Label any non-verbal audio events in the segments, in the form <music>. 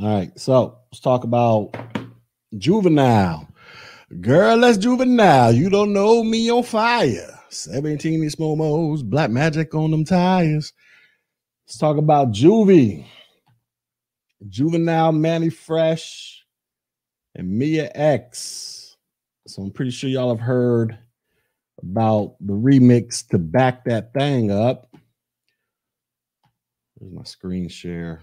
All right, so let's talk about juvenile. Girl, that's juvenile. You don't know me on fire. 17 these momos, black magic on them tires. Let's talk about juvie. Juvenile, Mannie Fresh, and Mia X. So I'm pretty sure y'all have heard about the remix to back that thing up. There's my screen share.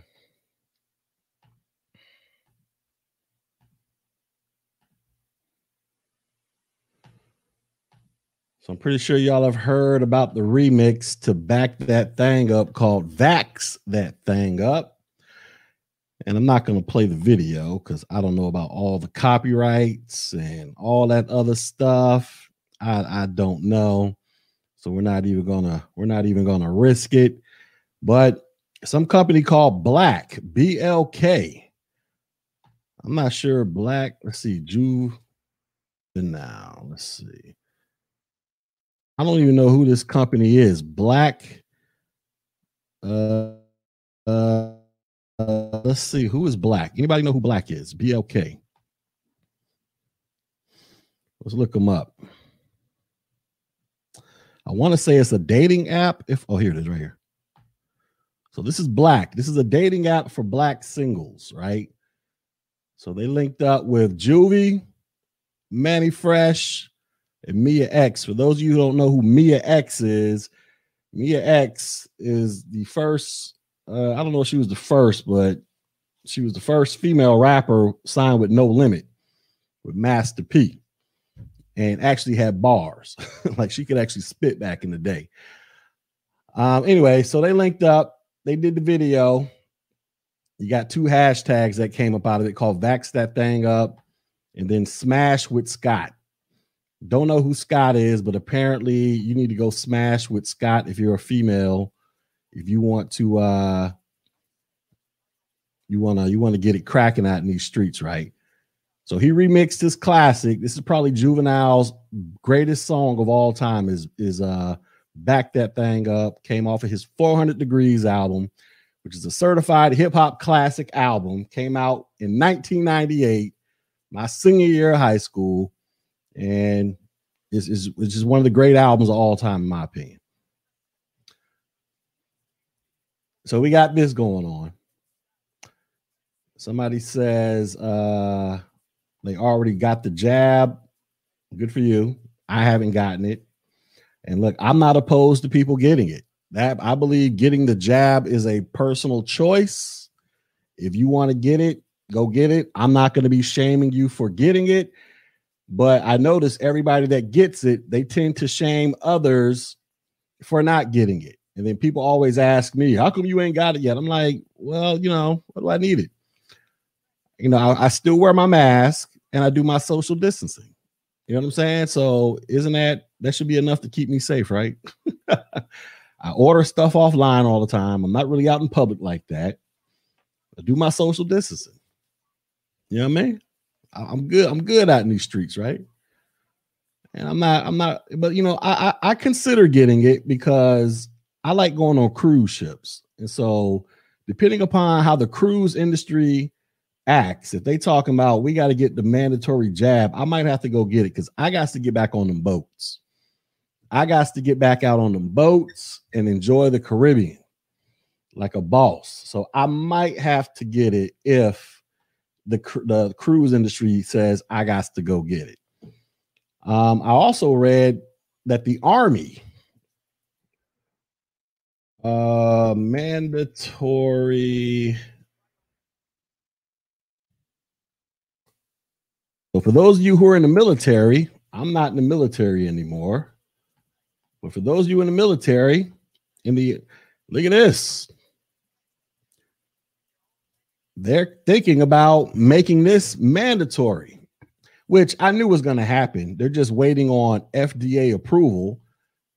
So I'm pretty sure y'all have heard about the remix to back that thing up called Vax That Thing Up. And I'm not going to play the video because I don't know about all the copyrights and all that other stuff. I, I don't know. So we're not even gonna we're not even gonna risk it. But some company called Black BLK. I'm not sure Black. Let's see, Juve. Now let's see. I don't even know who this company is. Black. Uh, uh, let's see who is Black. Anybody know who Black is? BLK. Let's look them up. I want to say it's a dating app. If oh, here it is right here. So this is Black. This is a dating app for black singles, right? So they linked up with Juvie, Mannie Fresh, and Mia X. For those of you who don't know who Mia X is, Mia X is the first. Uh, I don't know if she was the first, but she was the first female rapper signed with No Limit with Master P, and actually had bars. <laughs> like she could actually spit back in the day. Um. Anyway, so they linked up. They did the video. You got two hashtags that came up out of it called "Vax That Thing Up" and then "Smash with Scott." Don't know who Scott is, but apparently you need to go smash with Scott if you're a female. If you want to uh you wanna you want to get it cracking out in these streets, right? So he remixed his classic. This is probably Juvenile's greatest song of all time. Is is uh back that thing up. Came off of his 400 Degreez album, which is a certified hip hop classic album. Came out in 1998, my senior year of high school and it's, it's, it's just one of the great albums of all time, in my opinion. So we got this going on. Somebody says uh they already got the jab. Good for you. I haven't gotten it. And look, I'm not opposed to people getting it. That I believe getting the jab is a personal choice. If you want to get it, go get it. I'm not going to be shaming you for getting it. But I notice everybody that gets it, they tend to shame others for not getting it. And then people always ask me, How come you ain't got it yet? I'm like, Well, you know, what do I need it? You know, I, I still wear my mask and I do my social distancing. You know what I'm saying? So, isn't that that should be enough to keep me safe, right? <laughs> I order stuff offline all the time. I'm not really out in public like that. I do my social distancing. You know what I mean? I'm good. I'm good out in these streets, right? And I'm not. I'm not. But you know, I, I I consider getting it because I like going on cruise ships, and so depending upon how the cruise industry acts, if they talking about we got to get the mandatory jab, I might have to go get it because I got to get back on them boats. I got to get back out on them boats and enjoy the Caribbean like a boss. So I might have to get it if the the cruise industry says I got to go get it. Um, I also read that the army uh mandatory so for those of you who are in the military i'm not in the military anymore but for those of you in the military in the look at this they're thinking about making this mandatory, which I knew was going to happen. They're just waiting on FDA approval.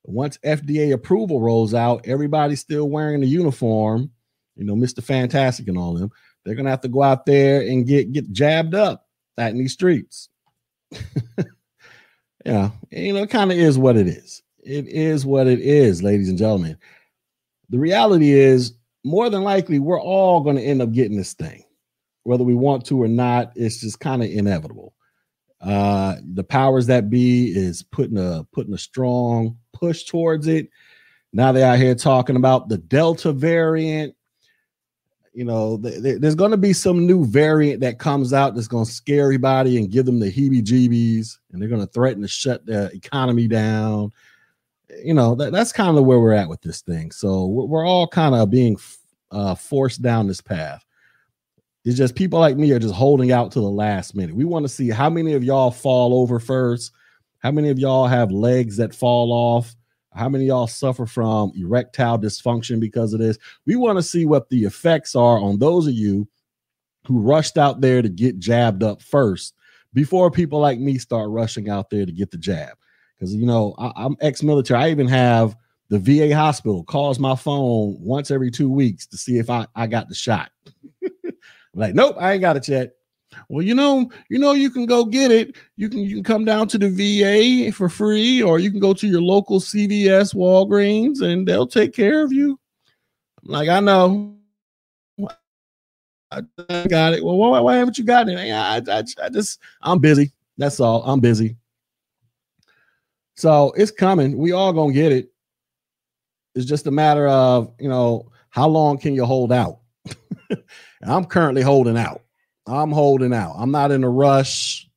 Once FDA approval rolls out, everybody's still wearing the uniform, you know, Mr. Fantastic and all them. They're going to have to go out there and get get jabbed up out in these streets. <laughs> yeah, you know, it kind of is what it is. It is what it is, ladies and gentlemen. The reality is more than likely we're all going to end up getting this thing. whether we want to or not. It's just kind of inevitable. Uh, the powers that be is putting a putting a strong push towards it. Now they're out here talking about the Delta variant. You know, th- th- there's going to be some new variant that comes out that's going to scare everybody and give them the heebie-jeebies, and they're going to threaten to shut the economy down. You know, that, that's kind of where we're at with this thing. So we're, we're all kind of being uh, forced down this path. It's just people like me are just holding out to the last minute. We want to see how many of y'all fall over first. How many of y'all have legs that fall off? How many y'all suffer from erectile dysfunction because of this? We want to see what the effects are on those of you who rushed out there to get jabbed up first before people like me start rushing out there to get the jab. Because, you know, I, am ex military. I even have the VA hospital calls my phone once every two weeks to see if I, I got the shot. <laughs> like, nope, I ain't got it yet. Well, you know, you know, you can go get it. You can you can come down to the VA for free, or you can go to your local CVS, Walgreens, and they'll take care of you. I'm like, I know. I got it. Well, why, why haven't you gotten it? I, I, I just, I'm busy. That's all. I'm busy. So it's coming. We all gonna get it. It's just a matter of, you know, how long can you hold out? <laughs> I'm currently holding out. I'm holding out. I'm not in a rush.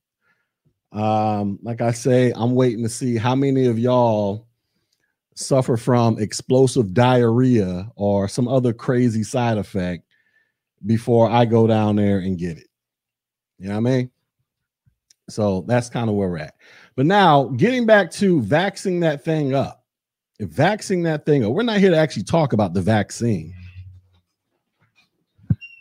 Um, like I say, I'm waiting to see how many of y'all suffer from explosive diarrhea or some other crazy side effect before I go down there and get it. You know what I mean? So that's kind of where we're at. But now, getting back to vaccinating that thing up, vaccinating that thing up, we're not here to actually talk about the vaccine.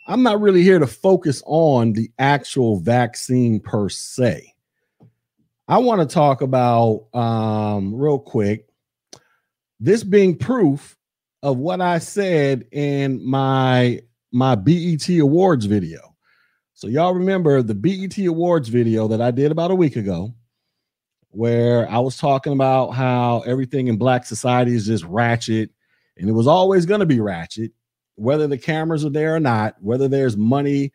I'm not really here to focus on the actual vaccine per se. I want to talk about um, real quick this being proof of what I said in my my BET Awards video. So y'all remember the BET Awards video that I did about a week ago where I was talking about how everything in black society is just ratchet and it was always going to be ratchet whether the cameras are there or not, whether there's money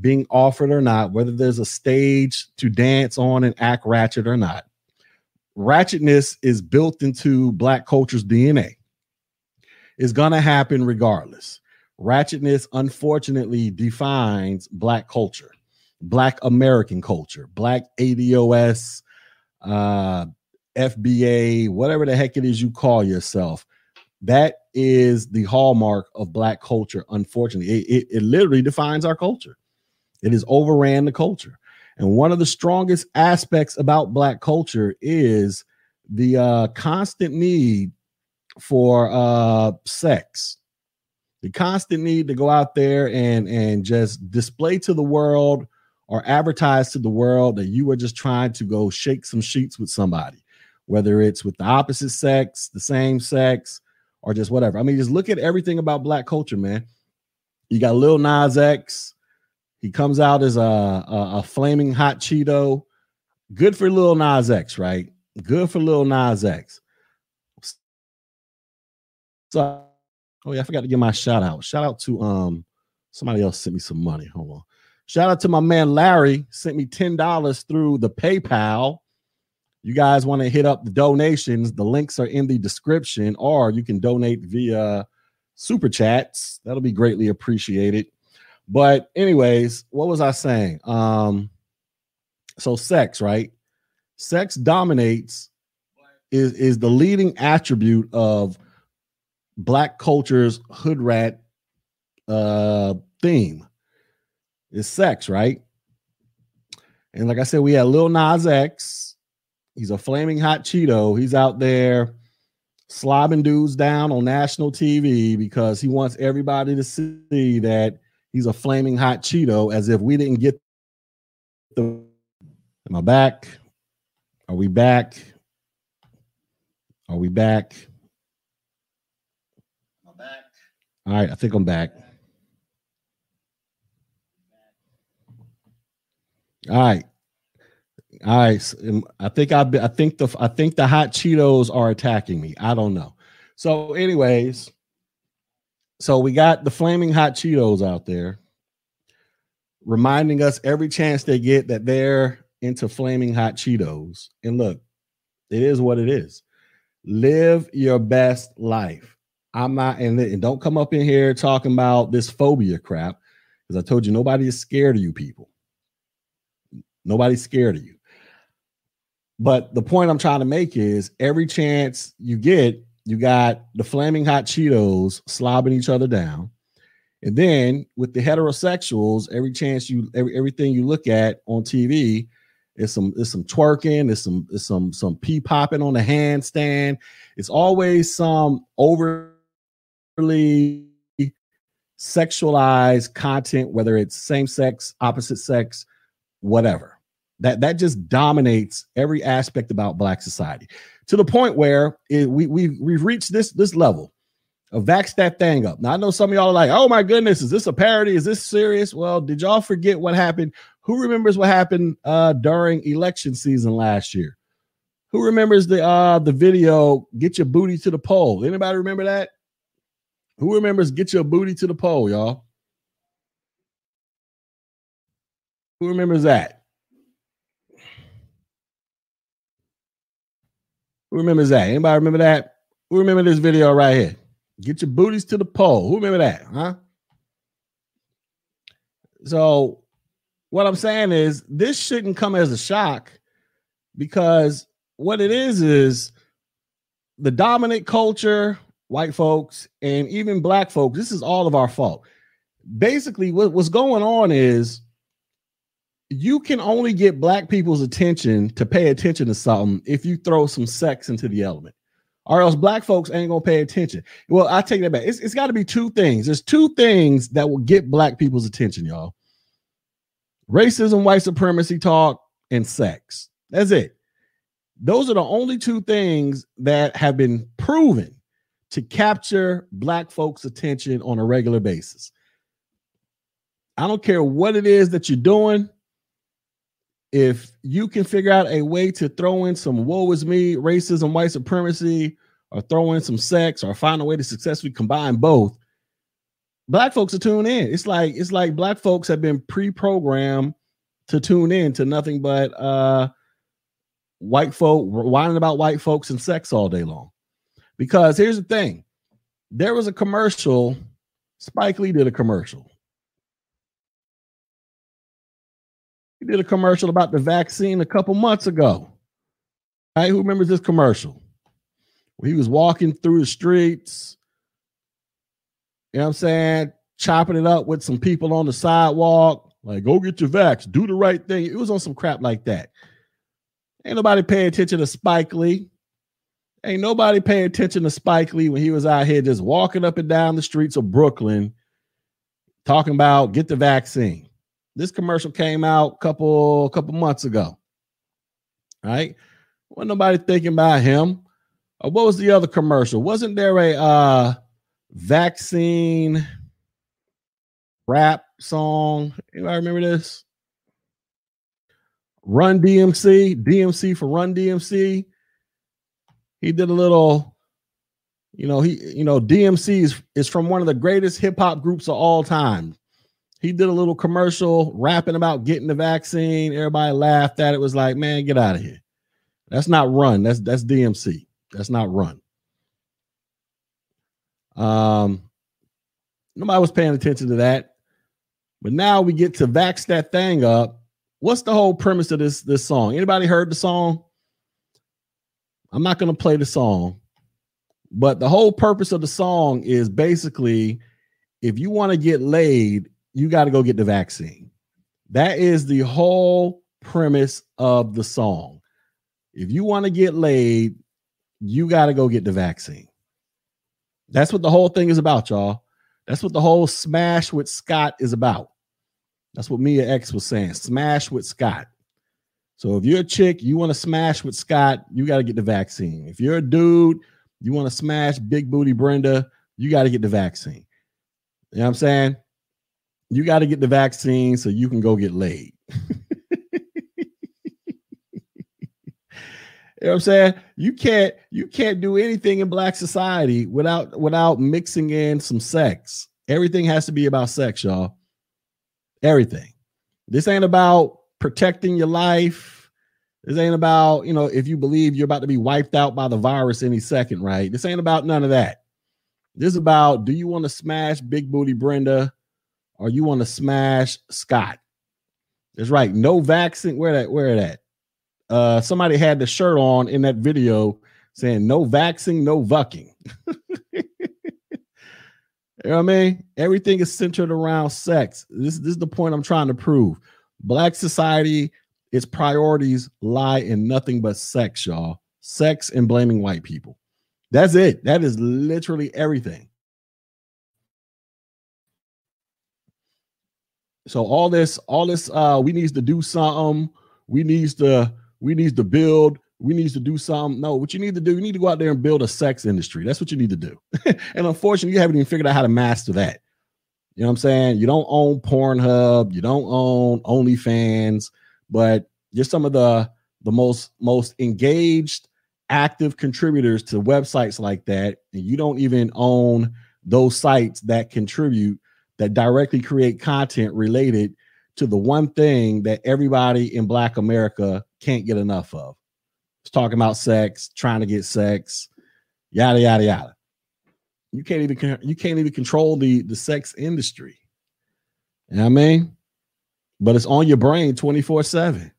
being offered or not, whether there's a stage to dance on and act ratchet or not. Ratchetness is built into black culture's DNA. It's going to happen regardless. Ratchetness, unfortunately, defines black culture, black American culture, black ADOS, uh, FBA, whatever the heck it is you call yourself. That is the hallmark of black culture. Unfortunately, it, it, it literally defines our culture. It has overran the culture. And one of the strongest aspects about black culture is the uh, constant need for uh, sex, the constant need to go out there and and just display to the world or advertise to the world that you are just trying to go shake some sheets with somebody, whether it's with the opposite sex, the same sex, or just whatever. I mean, just look at everything about black culture, man. You got Lil Nas X. He comes out as a, a, a flaming hot Cheeto. Good for Lil Nas X, right? Good for Lil Nas X. So, oh yeah, I forgot to give my shout out. Shout out to um somebody else sent me some money. Hold on. Shout out to my man Larry, sent me $10 through the PayPal you guys want to hit up the donations, the links are in the description, or you can donate via super chats. That'll be greatly appreciated. But, anyways, what was I saying? Um, so sex, right? Sex dominates is is the leading attribute of black culture's hood rat uh theme. Is sex, right? And like I said, we had Lil Nas X, He's a flaming hot Cheeto. He's out there slobbing dudes down on national TV because he wants everybody to see that he's a flaming hot Cheeto as if we didn't get the. Am I back? Are we back? Are we back? Am I back? All right, I think I'm back. All right. All right, um, I think I've. I think the I think the hot Cheetos are attacking me. I don't know. So, anyways, so we got the flaming hot Cheetos out there. reminding us every chance they get that they're into flaming hot Cheetos. And look, it is what it is. Live your best life. I'm not, and, and don't come up in here talking about this phobia crap because I told you nobody is scared of you people. Nobody's scared of you. But the point I'm trying to make is every chance you get, you got the flaming hot Cheetos slobbing each other down. And then with the heterosexuals, every chance you every, everything you look at on TV is some is some twerking, is some is some some pee popping on the handstand. It's always some overly sexualized content, whether it's same sex, opposite sex, whatever. That that just dominates every aspect about black society to the point where it, we we we've reached this this level of vax that thing up. Now I know some of y'all are like, "Oh my goodness, is this a parody? Is this serious?" Well, did y'all forget what happened? Who remembers what happened uh, during election season last year? Who remembers the uh, the video "Get Your Booty to the Poll"? Anybody remember that? Who remembers "Get Your Booty to the Poll"? Y'all. Who remembers that? Who remembers that? Anybody remember that? Who remember this video right here? Get your booties to the pole. Who remember that? Huh? So, what I'm saying is, this shouldn't come as a shock because what it is is the dominant culture, white folks, and even black folks. This is all of our fault. Basically, what, what's going on is you can only get black people's attention to pay attention to something if you throw some sex into the element or else black folks ain't gonna pay attention. Well, I take that back. It's, it's got to be two things. There's two things that will get black people's attention, y'all. Racism, white supremacy talk, and sex. That's it. Those are the only two things that have been proven to capture black folks' attention on a regular basis. I don't care what it is that you're doing if you can figure out a way to throw in some woe is me, racism, white supremacy, or throw in some sex, or find a way to successfully combine both, black folks are tune in. It's like it's like black folks have been pre-programmed to tune in to nothing but uh white folk whining about white folks and sex all day long. Because here's the thing: there was a commercial. Spike Lee did a commercial He did a commercial about the vaccine a couple months ago. Right? Who remembers this commercial? Where he was walking through the streets, you know what I'm saying? Chopping it up with some people on the sidewalk, like, go get your vax, do the right thing. It was on some crap like that. Ain't nobody paying attention to Spike Lee. Ain't nobody paying attention to Spike Lee when he was out here just walking up and down the streets of Brooklyn talking about get the vaccine. This commercial came out a couple couple months ago. Right? Wasn't nobody thinking about him. Uh, what was the other commercial? Wasn't there a uh vaccine rap song? Anybody remember this? Run DMC, DMC for Run DMC. He did a little, you know, he, you know, DMC is, is from one of the greatest hip hop groups of all time. He did a little commercial rapping about getting the vaccine. Everybody laughed at it. Was like, man, get out of here. That's not run. That's that's DMC. That's not run. Um, nobody was paying attention to that. But now we get to vax that thing up. What's the whole premise of this this song? Anybody heard the song? I'm not going to play the song, but the whole purpose of the song is basically if you want to get laid, you got to go get the vaccine. That is the whole premise of the song. If you want to get laid, you got to go get the vaccine. That's what the whole thing is about, y'all. That's what the whole smash with Scott is about. That's what Mia X was saying. Smash with Scott. So if you're a chick, you want to smash with Scott, you got to get the vaccine. If you're a dude, you want to smash big booty Brenda, you got to get the vaccine. You know what I'm saying? You got to get the vaccine so you can go get laid. <laughs> you know what I'm saying? You can't you can't do anything in black society without without mixing in some sex. Everything has to be about sex, y'all. Everything. This ain't about protecting your life. This ain't about, you know, if you believe you're about to be wiped out by the virus any second, right? This ain't about none of that. This is about do you want to smash Big Booty Brenda or you want to smash Scott? That's right. No vaccine. Where that? Where that? Uh, somebody had the shirt on in that video saying no vaccine, no vucking. <laughs> you know what I mean? Everything is centered around sex. This, this is the point I'm trying to prove. Black society, its priorities lie in nothing but sex, y'all. Sex and blaming white people. That's it. That is literally everything. So all this, all this, uh, we needs to do something. We needs to, we needs to build. We needs to do something. No, what you need to do, you need to go out there and build a sex industry. That's what you need to do. <laughs> and unfortunately, you haven't even figured out how to master that. You know what I'm saying? You don't own Pornhub, you don't own OnlyFans, but you're some of the the most most engaged, active contributors to websites like that, and you don't even own those sites that contribute that directly create content related to the one thing that everybody in Black America can't get enough of. It's talking about sex, trying to get sex, yada yada yada. You can't even you can't even control the the sex industry. You know what I mean? But it's on your brain 24-7.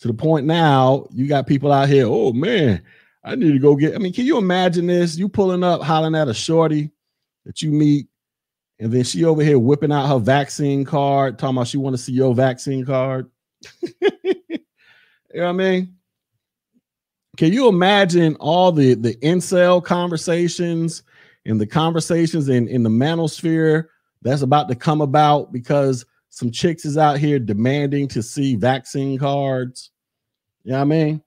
To the point now, you got people out here, oh man, I need to go get. I mean, can you imagine this? You pulling up, hollering at a shorty that you meet, and then she over here whipping out her vaccine card, talking about she want to see your vaccine card. <laughs> you know what I mean? Can you imagine all the the incel conversations and the conversations in, in the manosphere that's about to come about because some chicks is out here demanding to see vaccine cards. You know what I mean?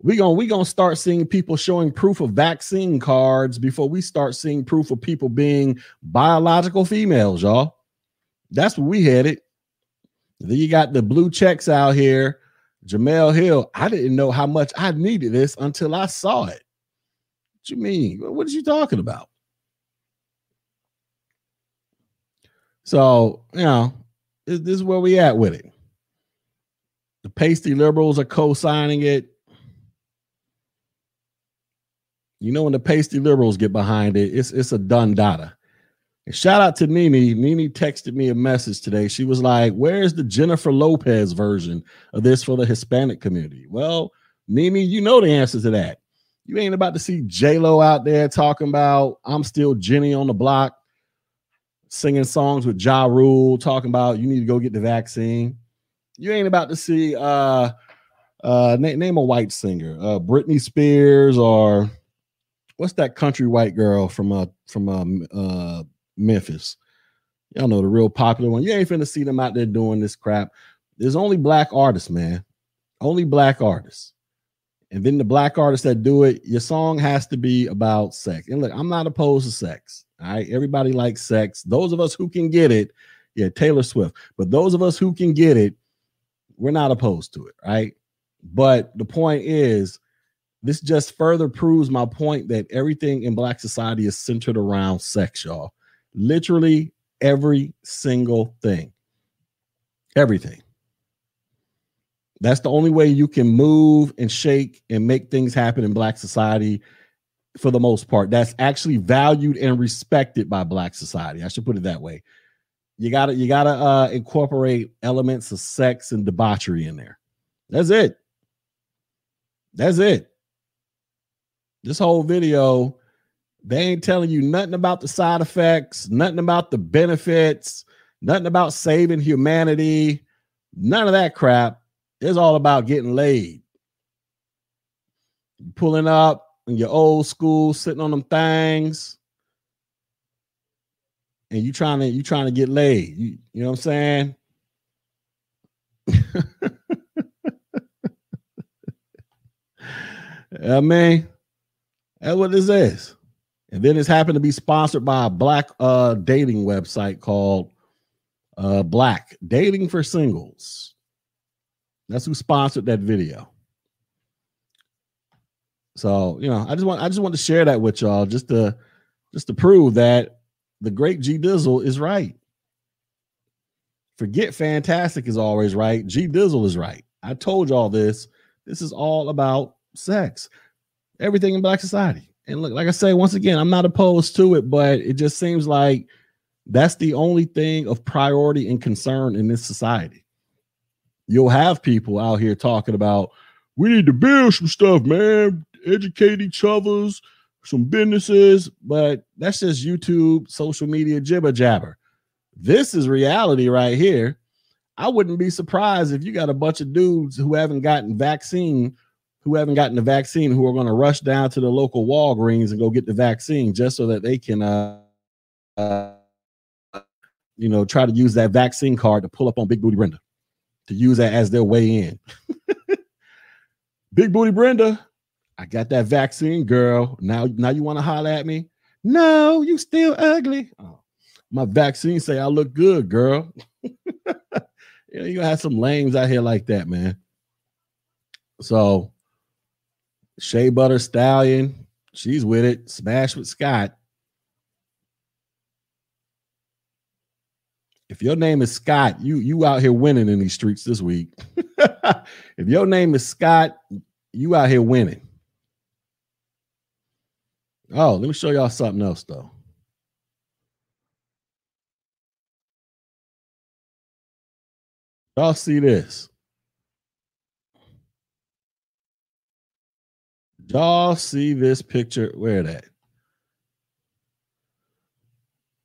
We're gonna we gonna start seeing people showing proof of vaccine cards before we start seeing proof of people being biological females, y'all. That's where we headed. Then you got the blue checks out here. Jemele Hill. I didn't know how much I needed this until I saw it What you mean? What are you talking about? So, you know, this, this is where we at with it. The pasty liberals are co-signing it. You know, when the pasty liberals get behind it, it's it's a done data. And shout out to Mimi. Mimi texted me a message today. She was like, Where's the Jennifer Lopez version of this for the Hispanic community? Well, Mimi, you know the answer to that. You ain't about to see J Lo out there talking about I'm still Jenny on the block, singing songs with Ja Rule, talking about you need to go get the vaccine. You ain't about to see uh uh name, name a white singer, uh Britney Spears or what's that country white girl from uh from uh, uh Memphis. Y'all know the real popular one. You ain't finna see them out there doing this crap. There's only black artists, man. Only black artists and then the black artists that do it, your song has to be about sex. And look, I'm not opposed to sex. All right. Everybody likes sex. Those of us who can get it, yeah, Taylor Swift. But those of us who can get it, we're not opposed to it. Right. But the point is, this just further proves my point that everything in black society is centered around sex, y'all. Literally every single thing. Everything. That's the only way you can move and shake and make things happen in black society for the most part. That's actually valued and respected by black society. I should put it that way. You gotta you gotta uh, incorporate elements of sex and debauchery in there. That's it. That's it. This whole video, they ain't telling you nothing about the side effects, nothing about the benefits, nothing about saving humanity, none of that crap. It's all about getting laid. Pulling up in your old school, sitting on them things, and you trying to you trying to get laid. You, you know what I'm saying? <laughs> I mean, that's what this is. And then it's happened to be sponsored by a black uh dating website called uh Black Dating for Singles. That's who sponsored that video. So, you know, I just want I just want to share that with y'all just to just to prove that the great G Dizzle is right. Forget fantastic is always right. G Dizzle is right. I told y'all this. This is all about sex. Everything in black society. And look, like I say, once again, I'm not opposed to it, but it just seems like that's the only thing of priority and concern in this society. You'll have people out here talking about we need to build some stuff, man, educate each other's some businesses, but that's just YouTube, social media jibber jabber. This is reality right here. I wouldn't be surprised if you got a bunch of dudes who haven't gotten vaccine, who haven't gotten the vaccine, who are going to rush down to the local Walgreens and go get the vaccine just so that they can, uh, uh, you know, try to use that vaccine card to pull up on Big Booty Brenda, to use that as their way in. <laughs> Big Booty Brenda, I got that vaccine, girl. Now, now you want to holler at me? No, you still ugly. Oh, my vaccine say I look good, girl. <laughs> you know, you have some lames out here like that, man. So, Shea Butter Stallion, she's with it. Smash with Scott. If your name is Scott, you you out here winning in these streets this week. <laughs> if your name is Scott, you out here winning. Oh, let me show y'all something else though. Y'all see this? Y'all see this picture? Where that?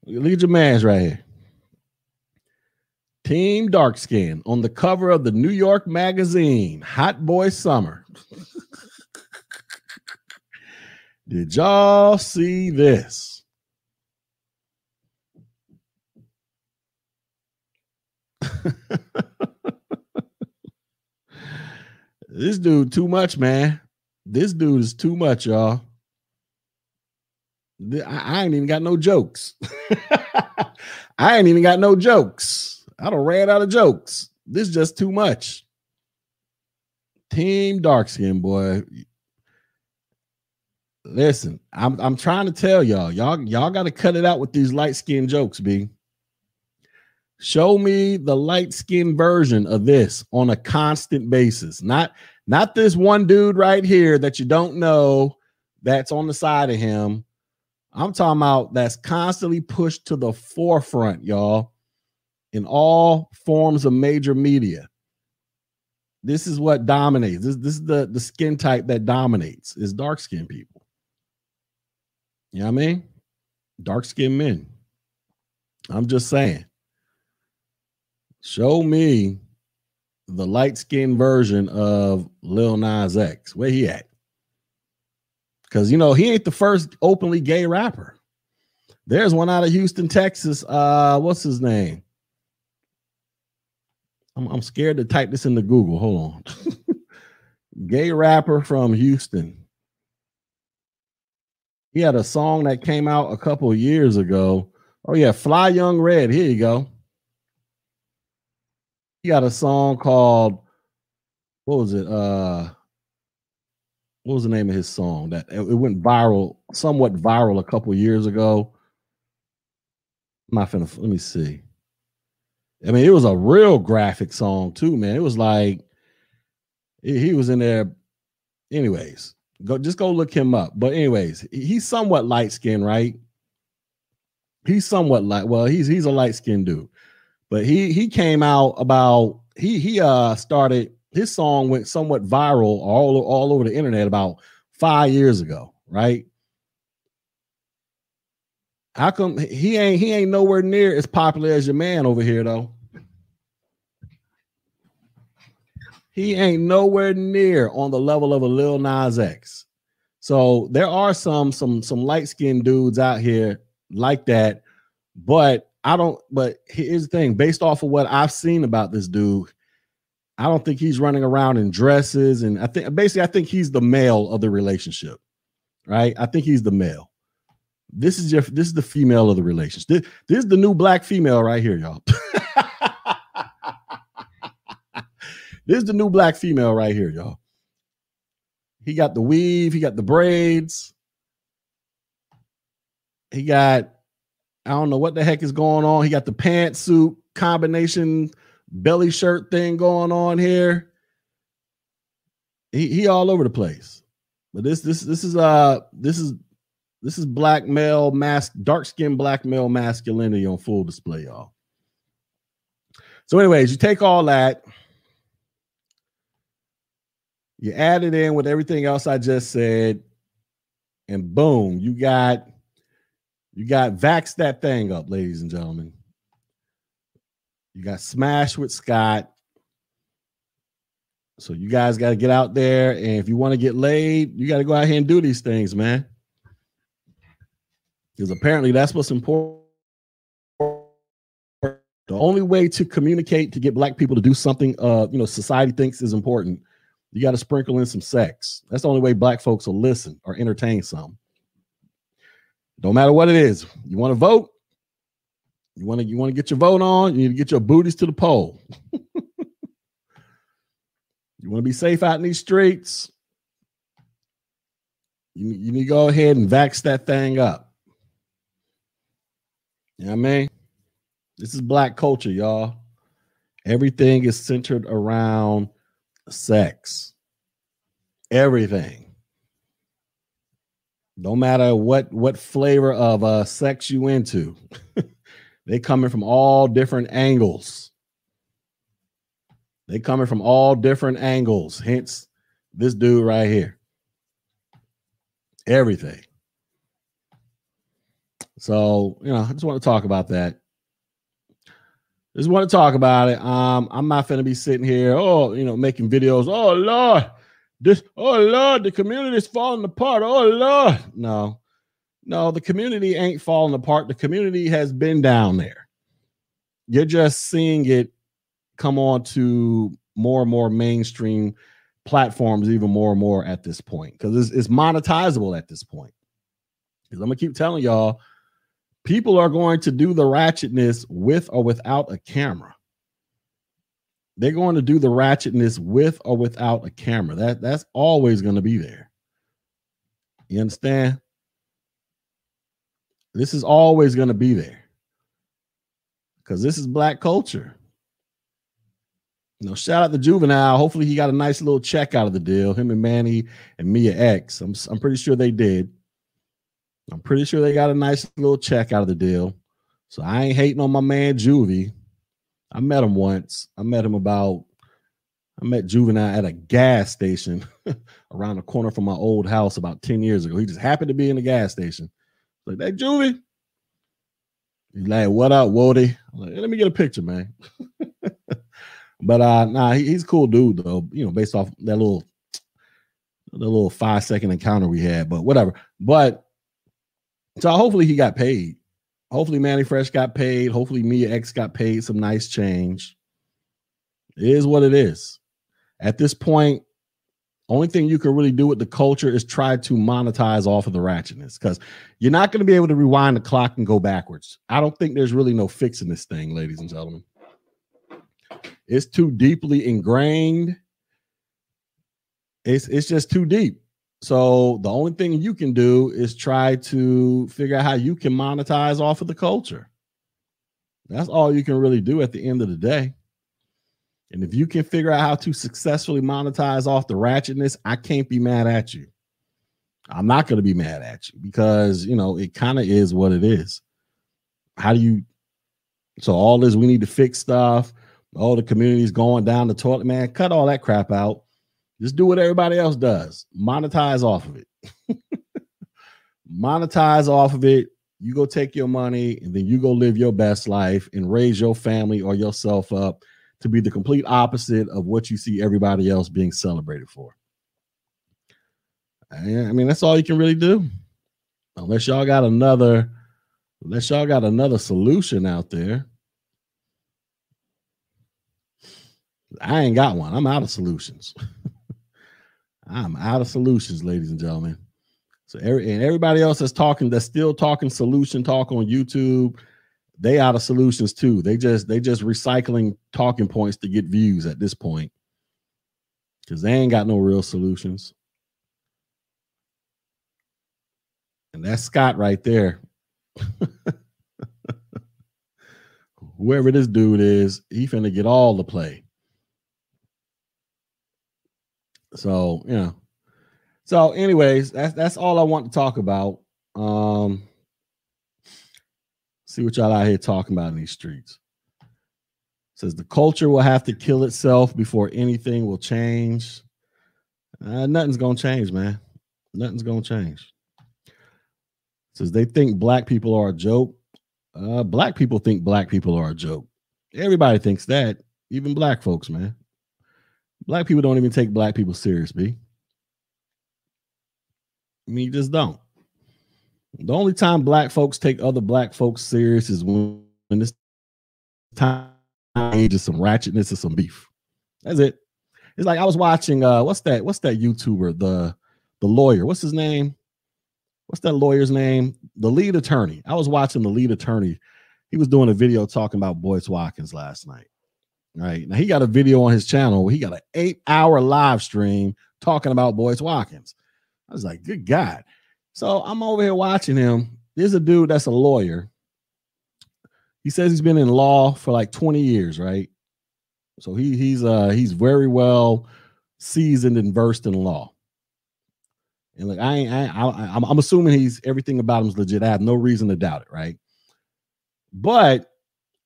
Look at your man's right here. Team Dark Skin on the cover of the New York Magazine, Hot Boy Summer. <laughs> Did y'all see this? <laughs> this dude too much, man. This dude is too much, y'all. <laughs> I, ain't even got no jokes. I ain't even got no jokes. I don't ran out of jokes. This is just too much. Team dark skin boy. Listen, I'm I'm trying to tell y'all, y'all y'all got to cut it out with these light skin jokes, B. Show me the light skin version of this on a constant basis. Not not this one dude right here that you don't know that's on the side of him. I'm talking about that's constantly pushed to the forefront, y'all, in all forms of major media. This is what dominates. This, this is the, the skin type that dominates is dark skinned people. You know what I mean? Dark skinned men. I'm just saying. Show me the light skinned version of Lil Nas X. Where he at? Because you know he ain't the first openly gay rapper. There's one out of Houston, Texas. Uh, what's his name? I'm, I'm scared to type this into Google. Hold on. <laughs> gay rapper from Houston. He had a song that came out a couple years ago. Oh yeah, Fly Young Red. Here you go. He got a song called what was it? Uh what was the name of his song that it went viral, somewhat viral a couple years ago? I'm finna let me see. I mean, it was a real graphic song too, man. It was like he was in there. Anyways, Go just go look him up. But anyways, he's somewhat light skinned, right? He's somewhat light. Well, he's he's a light skinned dude, but he he came out about he he uh started his song went somewhat viral all all over the internet about five years ago, right? How come he ain't he ain't nowhere near as popular as your man over here though? He ain't nowhere near on the level of a Lil Nas X. So there are some some some light skinned dudes out here like that, but I don't. But here's the thing: based off of what I've seen about this dude, I don't think he's running around in dresses. And I think basically, I think he's the male of the relationship, right? I think he's the male. This is your this is the female of the relationship. This, this is the new black female right here, y'all. <laughs> This is the new black female right here, y'all. He got the weave, he got the braids. He got, I don't know what the heck is going on. He got the pantsuit. combination belly shirt thing going on here. He he all over the place. But this this this is uh this is this is black male mask dark skinned black male masculinity on full display, y'all. So, anyways, you take all that, you add it in with everything else I just said, and boom, you got you got vax that thing up, ladies and gentlemen. You got Smash with Scott. So you guys got to get out there, and if you want to get laid, you got to go out here and do these things, man. Because apparently that's what's important. The only way to communicate to get black people to do something, uh, you know, society thinks is important, you got to sprinkle in some sex. That's the only way black folks will listen or entertain some. Don't matter what it is. You want to vote? You want to you want to get your vote on? You need to get your booties to the poll. <laughs> you want to be safe out in these streets? You, you need to go ahead and vax that thing up. You know what I mean? This is black culture, y'all. Everything is centered around sex. Everything. No matter what what flavor of uh sex you into. <laughs> they coming from all different angles. They coming from all different angles. Hence this dude right here. Everything. So, you know, I just want to talk about that. Just want to talk about it. Um, I'm not to be sitting here, oh, you know, making videos. Oh Lord, this, oh Lord, the community is falling apart. Oh Lord, no, no, the community ain't falling apart. The community has been down there. You're just seeing it come on to more and more mainstream platforms, even more and more at this point, because it's, it's monetizable at this point. Because I'm gonna keep telling y'all people are going to do the ratchetness with or without a camera. They're going to do the ratchetness with or without a camera. That that's always going to be there. You understand? This is always going to be there. Cuz this is black culture. You know, shout out to Juvenile. Hopefully he got a nice little check out of the deal. Him and Mannie and Mia X. I'm I'm pretty sure they did. I'm pretty sure they got a nice little check out of the deal. So I ain't hating on my man Juvie. I met him once. I met him about, I met Juvenile at a gas station <laughs> around the corner from my old house about 10 years ago. He just happened to be in the gas station. Like, hey, Juvie. He's like, what up, Wody? Like, let me get a picture, man. <laughs> but uh nah, he, he's a cool dude though, you know, based off that little the little five second encounter we had, but whatever. But so hopefully he got paid. Hopefully Mannie Fresh got paid. Hopefully Mia X got paid some nice change. It is what it is. At this point, only thing you can really do with the culture is try to monetize off of the ratchetness because you're not going to be able to rewind the clock and go backwards. I don't think there's really no fixing this thing, ladies and gentlemen. It's too deeply ingrained. It's it's just too deep. So the only thing you can do is try to figure out how you can monetize off of the culture. That's all you can really do at the end of the day. And if you can figure out how to successfully monetize off the ratchetness, I can't be mad at you. I'm not going to be mad at you because, you know, it kind of is what it is. How do you so all this we need to fix stuff, all the communities going down the toilet, man, cut all that crap out just do what everybody else does. Monetize off of it. <laughs> Monetize off of it. You go take your money and then you go live your best life and raise your family or yourself up to be the complete opposite of what you see everybody else being celebrated for. I mean, that's all you can really do. Unless y'all got another, unless y'all got another solution out there. I ain't got one. I'm out of solutions. <laughs> I'm out of solutions, ladies and gentlemen. So every and everybody else that's talking, that's still talking solution talk on YouTube, they out of solutions too. They just they just recycling talking points to get views at this point. Because they ain't got no real solutions. And that's Scott right there. <laughs> whoever this dude is, he finna get all the play. So, you know. So, anyways, that's that's all I want to talk about. Um see what y'all out here talking about in these streets. says the culture will have to kill itself before anything will change. Uh, nothing's gonna change, man. Nothing's gonna change. says they think black people are a joke. Uh, black people think black people are a joke. Everybody thinks that, even black folks, man. Black people don't even take black people serious, B. I mean, you just don't. The only time black folks take other black folks serious is when, this time just some ratchetness or some beef. That's it. It's like I was watching uh what's that what's that YouTuber the the lawyer what's his name what's that lawyer's name the lead attorney I was watching the lead attorney he was doing a video talking about Boyce Watkins last night right now he got a video on his channel he got an eight hour live stream talking about Boyce Watkins I was like good God so I'm over here watching him. There's a dude that's a lawyer. He says he's been in law for like 20 years, right? So he he's uh he's very well seasoned and versed in law. And like I ain't I, I I'm, I'm assuming he's everything about him's legit. I have no reason to doubt it, right? But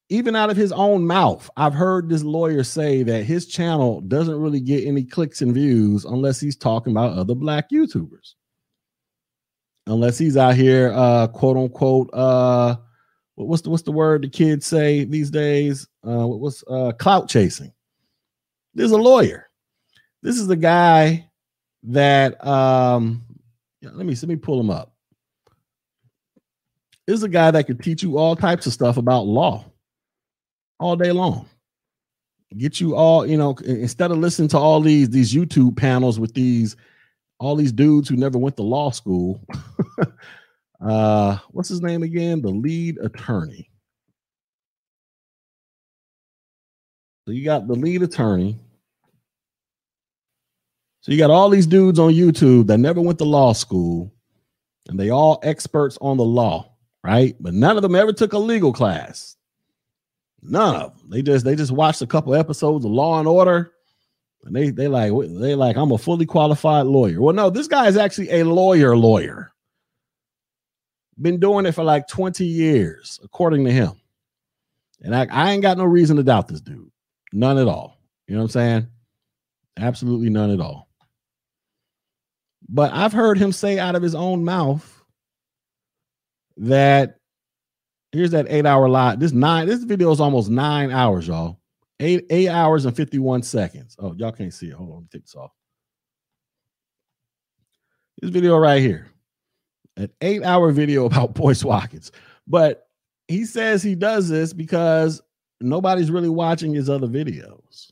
even out of his own mouth, I've heard this lawyer say that his channel doesn't really get any clicks and views unless he's talking about other black YouTubers. Unless he's out here uh quote unquote uh what's the what's the word the kids say these days? Uh what's uh clout chasing. There's a lawyer. This is the guy that um let me let me pull him up. This is a guy that could teach you all types of stuff about law all day long get you all you know instead of listening to all these these youtube panels with these all these dudes who never went to law school. <laughs> uh, what's his name again? The lead attorney. So you got the lead attorney. So you got all these dudes on YouTube that never went to law school, and they all experts on the law, right? But none of them ever took a legal class. None of them. They just they just watched a couple episodes of Law and Order and they they like they like I'm a fully qualified lawyer. Well, no, this guy is actually a lawyer. Lawyer. Been doing it for like 20 years, according to him. And I, I ain't got no reason to doubt this dude. None at all. You know what I'm saying? Absolutely none at all. But I've heard him say out of his own mouth that here's that eight hour live. This nine, this video is almost nine hours, y'all. Eight eight hours and 51 seconds. Oh, y'all can't see it. Hold on, take this off. This video right here. An eight hour video <laughs> about Boyce Watkins. But he says he does this because nobody's really watching his other videos.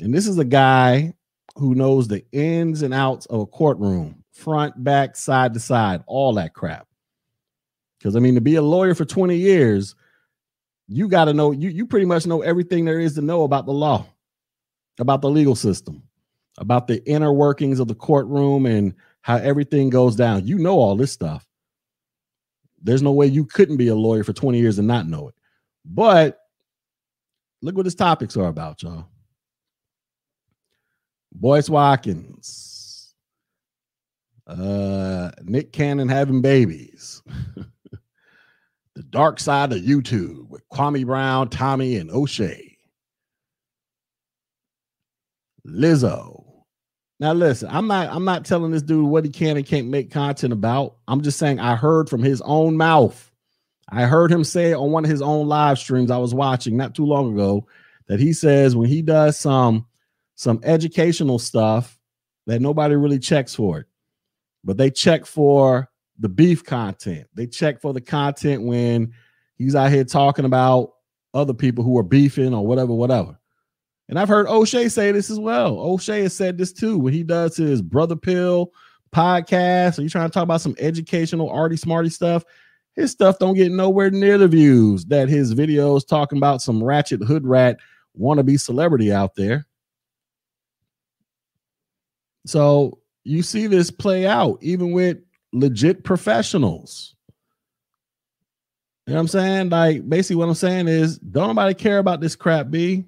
And this is a guy who knows the ins and outs of a courtroom, front, back, side to side, all that crap. Because I mean, to be a lawyer for 20 years, you got to know you you pretty much know everything there is to know about the law, about the legal system, about the inner workings of the courtroom and how everything goes down. You know all this stuff. There's no way you couldn't be a lawyer for 20 years and not know it. But look what his topics are about, y'all. Boyce Watkins, uh, Nick Cannon having babies. <laughs> Dark Side of YouTube with Kwame Brown, Tommy, and O'Shea. Lizzo. Now listen, I'm not I'm not telling this dude what he can and can't make content about. I'm just saying I heard from his own mouth. I heard him say on one of his own live streams I was watching not too long ago that he says when he does some some educational stuff that nobody really checks for it. But they check for the beef content. They check for the content when he's out here talking about other people who are beefing or whatever, whatever. And I've heard O'Shea say this as well. O'Shea has said this too when he does his Brother Pill podcast. Are you trying to talk about some educational, arty, smarty stuff? His stuff don't get nowhere near the views that his videos talking about some ratchet hood rat wannabe celebrity out there. So you see this play out even with legit professionals. You know what I'm saying? Like basically what I'm saying is don't nobody care about this crap, B.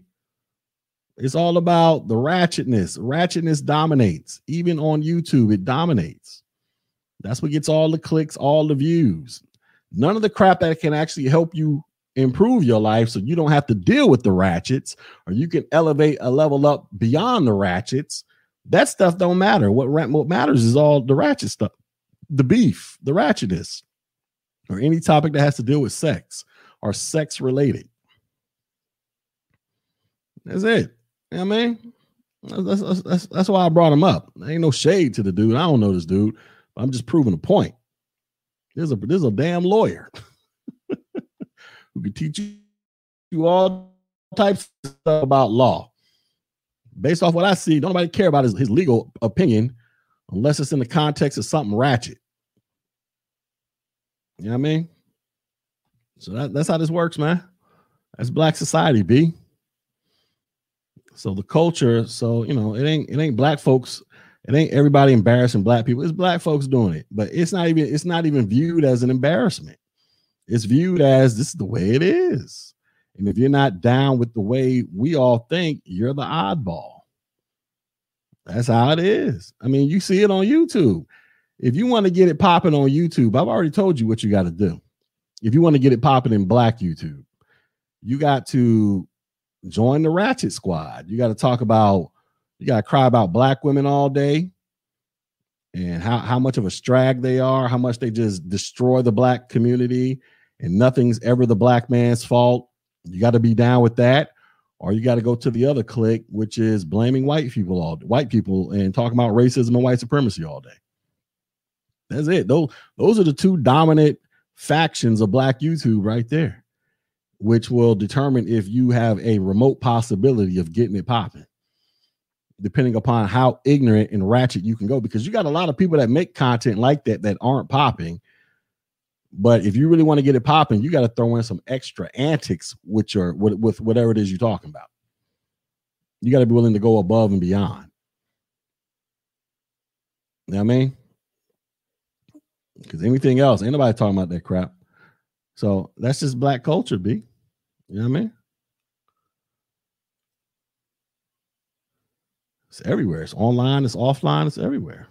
It's all about the ratchetness. Ratchetness dominates. Even on YouTube, it dominates. That's what gets all the clicks, all the views. None of the crap that can actually help you improve your life so you don't have to deal with the ratchets or you can elevate a level up beyond the ratchets. That stuff don't matter. What, what matters is all the ratchet stuff, the beef, the ratchetness, or any topic that has to deal with sex or sex related. That's it. You know what I mean? That's, that's, that's, that's why I brought him up. There ain't no shade to the dude. I don't know this dude. I'm just proving a point. There's a there's a damn lawyer <laughs> who can teach you all types about law. Based off what I see, don't nobody care about his, his legal opinion unless it's in the context of something ratchet. You know what I mean? So that, that's how this works, man. That's black society, B. So the culture, so you know, it ain't it ain't black folks it ain't everybody embarrassing black people. It's black folks doing it, but it's not even it's not even viewed as an embarrassment. It's viewed as this is the way it is. And if you're not down with the way we all think, you're the oddball. That's how it is. I mean, you see it on YouTube. If you want to get it popping on YouTube, I've already told you what you got to do. If you want to get it popping in black YouTube, you got to join the Ratchet Squad. You got to talk about you got to cry about black women all day and how, how much of a strag they are, how much they just destroy the black community, and nothing's ever the black man's fault. You got to be down with that, or you got to go to the other clique, which is blaming white people all white people and talking about racism and white supremacy all day. That's it. Those those are the two dominant factions of black YouTube right there, which will determine if you have a remote possibility of getting it popping depending upon how ignorant and ratchet you can go because you got a lot of people that make content like that that aren't popping but if you really want to get it popping you got to throw in some extra antics with your with, with whatever it is you're talking about. You got to be willing to go above and beyond. You know what i mean? Because anything else ain't nobody talking about that crap. So that's just black culture b. You know what i mean? It's everywhere. It's online, it's offline, it's everywhere.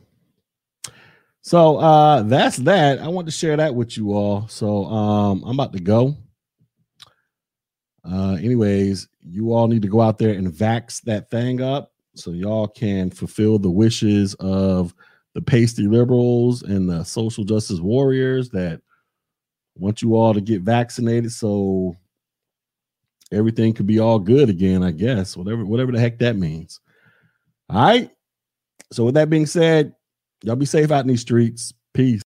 So uh that's that. I want to share that with you all. So um I'm about to go. Uh anyways, you all need to go out there and vax that thing up so y'all can fulfill the wishes of the pasty liberals and the social justice warriors that want you all to get vaccinated so everything could be all good again, I guess. Whatever whatever the heck that means. All right. So with that being said, y'all be safe out in these streets. Peace.